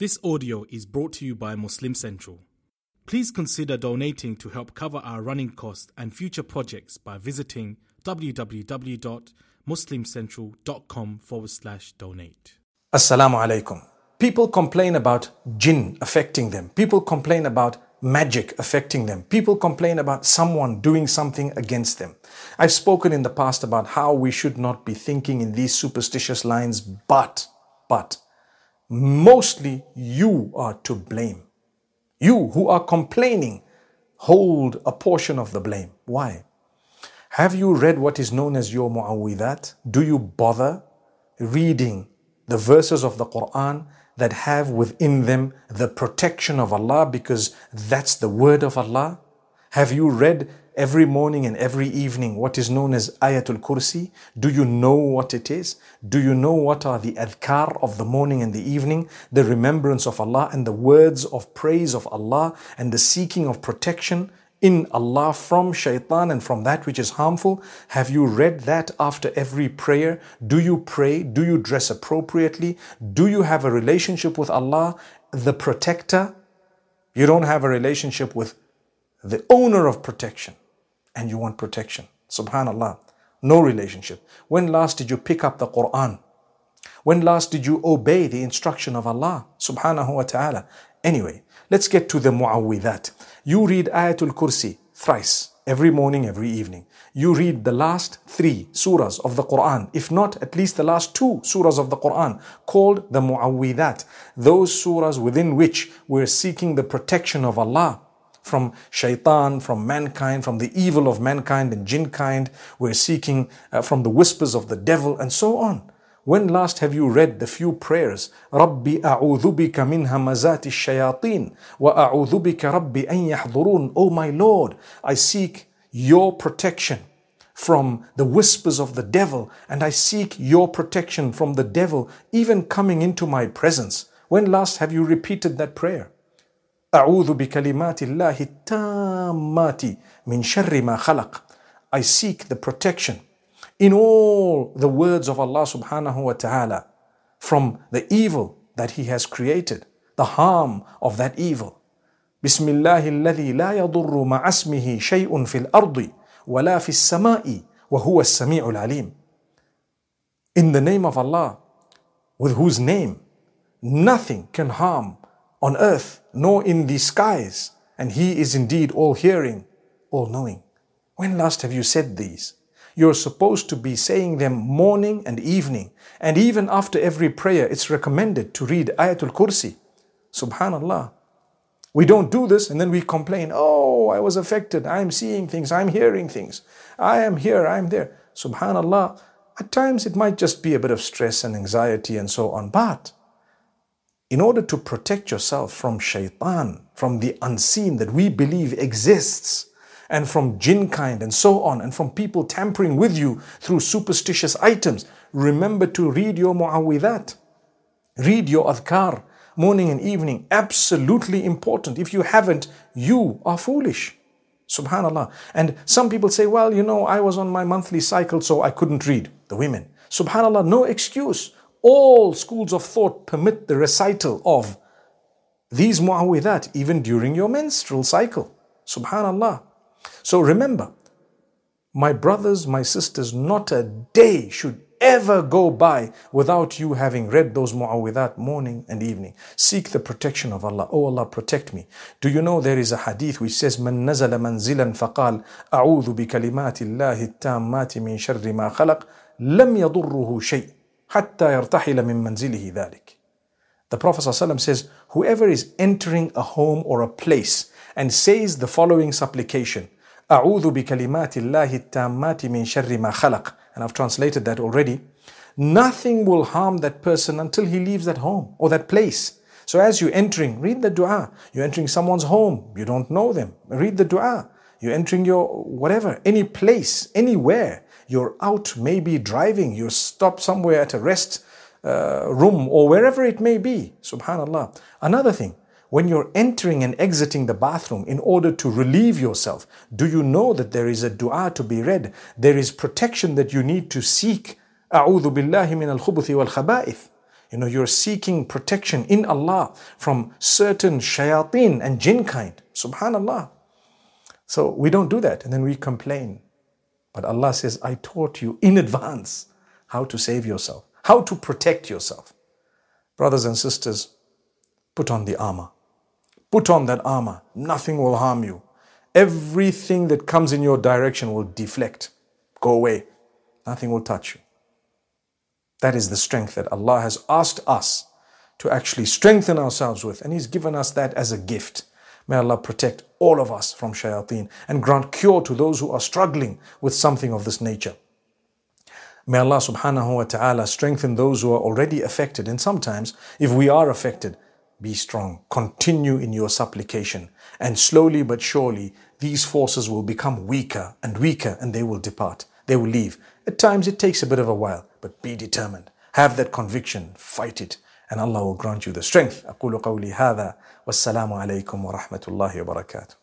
This audio is brought to you by Muslim Central. Please consider donating to help cover our running costs and future projects by visiting www.muslimcentral.com forward slash donate. Assalamu alaikum. People complain about jinn affecting them. People complain about magic affecting them. People complain about someone doing something against them. I've spoken in the past about how we should not be thinking in these superstitious lines, but, but, mostly you are to blame. You who are complaining hold a portion of the blame. Why? Have you read what is known as your mu'awwidat? Do you bother reading the verses of the Quran that have within them the protection of Allah because that's the word of Allah? Have you read every morning and every evening what is known as Ayatul Kursi? Do you know what it is? Do you know what are the adhkar of the morning and the evening? The remembrance of Allah and the words of praise of Allah and the seeking of protection in Allah from shaitan and from that which is harmful? Have you read that after every prayer? Do you pray? Do you dress appropriately? Do you have a relationship with Allah, the protector? You don't have a relationship with the owner of protection and you want protection. Subhanallah. No relationship. When last did you pick up the Quran? When last did you obey the instruction of Allah subhanahu wa ta'ala? Anyway, let's get to the mu'awwidat. You read Ayatul Kursi thrice, every morning, every evening. You read the last three surahs of the Quran, if not at least the last two surahs of the Quran, called the mu'awwidat. Those surahs within which we're seeking the protection of Allah from shaitan, from mankind, from the evil of mankind and jinn kind. We're seeking uh, from the whispers of the devil and so on. When last have you read the few prayers? ربي أعوذ بك من همزات الشياطين وأعوذ بك ربي أن يحضرون Oh my Lord, I seek your protection from the whispers of the devil and I seek your protection from the devil even coming into my presence. When last have you repeated that prayer? أعوذ بكلمات الله التامات من شر ما خلق I seek the protection in all the words of Allah subhanahu wa ta'ala from the evil that He has created, the harm of that evil. بسم الله الذي لا يضر مع اسمه شيء في الأرض ولا في السماء وهو السميع العليم. In the name of Allah, with whose name nothing can harm on earth nor in the skies, and He is indeed all hearing, all knowing. When last have you said these? You're supposed to be saying them morning and evening. And even after every prayer, it's recommended to read Ayatul Kursi. Subhanallah. We don't do this and then we complain, oh, I was affected. I'm seeing things. I'm hearing things. I am here. I'm there. Subhanallah. At times it might just be a bit of stress and anxiety and so on. But in order to protect yourself from shaitan, from the unseen that we believe exists, and from jinn kind and so on, and from people tampering with you through superstitious items. Remember to read your mu'awwidat. Read your adhkar morning and evening. Absolutely important. If you haven't, you are foolish. Subhanallah. And some people say, well, you know, I was on my monthly cycle, so I couldn't read. The women. Subhanallah, no excuse All schools of thought permit the recital of these mu'awwidat even during your menstrual cycle. Subhanallah. So remember, my brothers, my sisters, not a day should ever go by without you having read those mu'awwidat morning and evening. Seek the protection of Allah. Oh Allah, protect me. Do you know there is a hadith which says, من نزل منزلا فقال أعوذ بكلمات الله التامات من شر ما خلق لم يضره شيء حتى يرتحل من منزله ذلك. The Prophet ﷺ says, whoever is entering a home or a place and says the following supplication, أعوذ بكلمات الله التامات من شر ما خلق. And I've translated that already. Nothing will harm that person until he leaves that home or that place. So as you're entering, read the dua. You're entering someone's home. You don't know them. Read the dua. You're entering your whatever, any place, anywhere. You're out, maybe driving. You're stopped somewhere at a rest uh, room or wherever it may be. Subhanallah. Another thing, when you're entering and exiting the bathroom in order to relieve yourself, do you know that there is a dua to be read? There is protection that you need to seek. أعوذ بالله من الخبث والخبائث. You know, you're seeking protection in Allah from certain shayateen and jinn kind. Subhanallah. So we don't do that and then we complain. But Allah says, I taught you in advance how to save yourself, how to protect yourself. Brothers and sisters, put on the armor. Put on that armor. Nothing will harm you. Everything that comes in your direction will deflect. Go away. Nothing will touch you. That is the strength that Allah has asked us to actually strengthen ourselves with. And He's given us that as a gift. May Allah protect all of us from shayateen and grant cure to those who are struggling with something of this nature. May Allah subhanahu wa ta'ala strengthen those who are already affected. And sometimes, if we are affected, be strong. Continue in your supplication. And slowly but surely, these forces will become weaker and weaker and they will depart. They will leave. At times it takes a bit of a while, but be determined. Have that conviction. Fight it and Allah will grant you the strength. أقول قولي هذا والسلام عليكم ورحمة الله وبركاته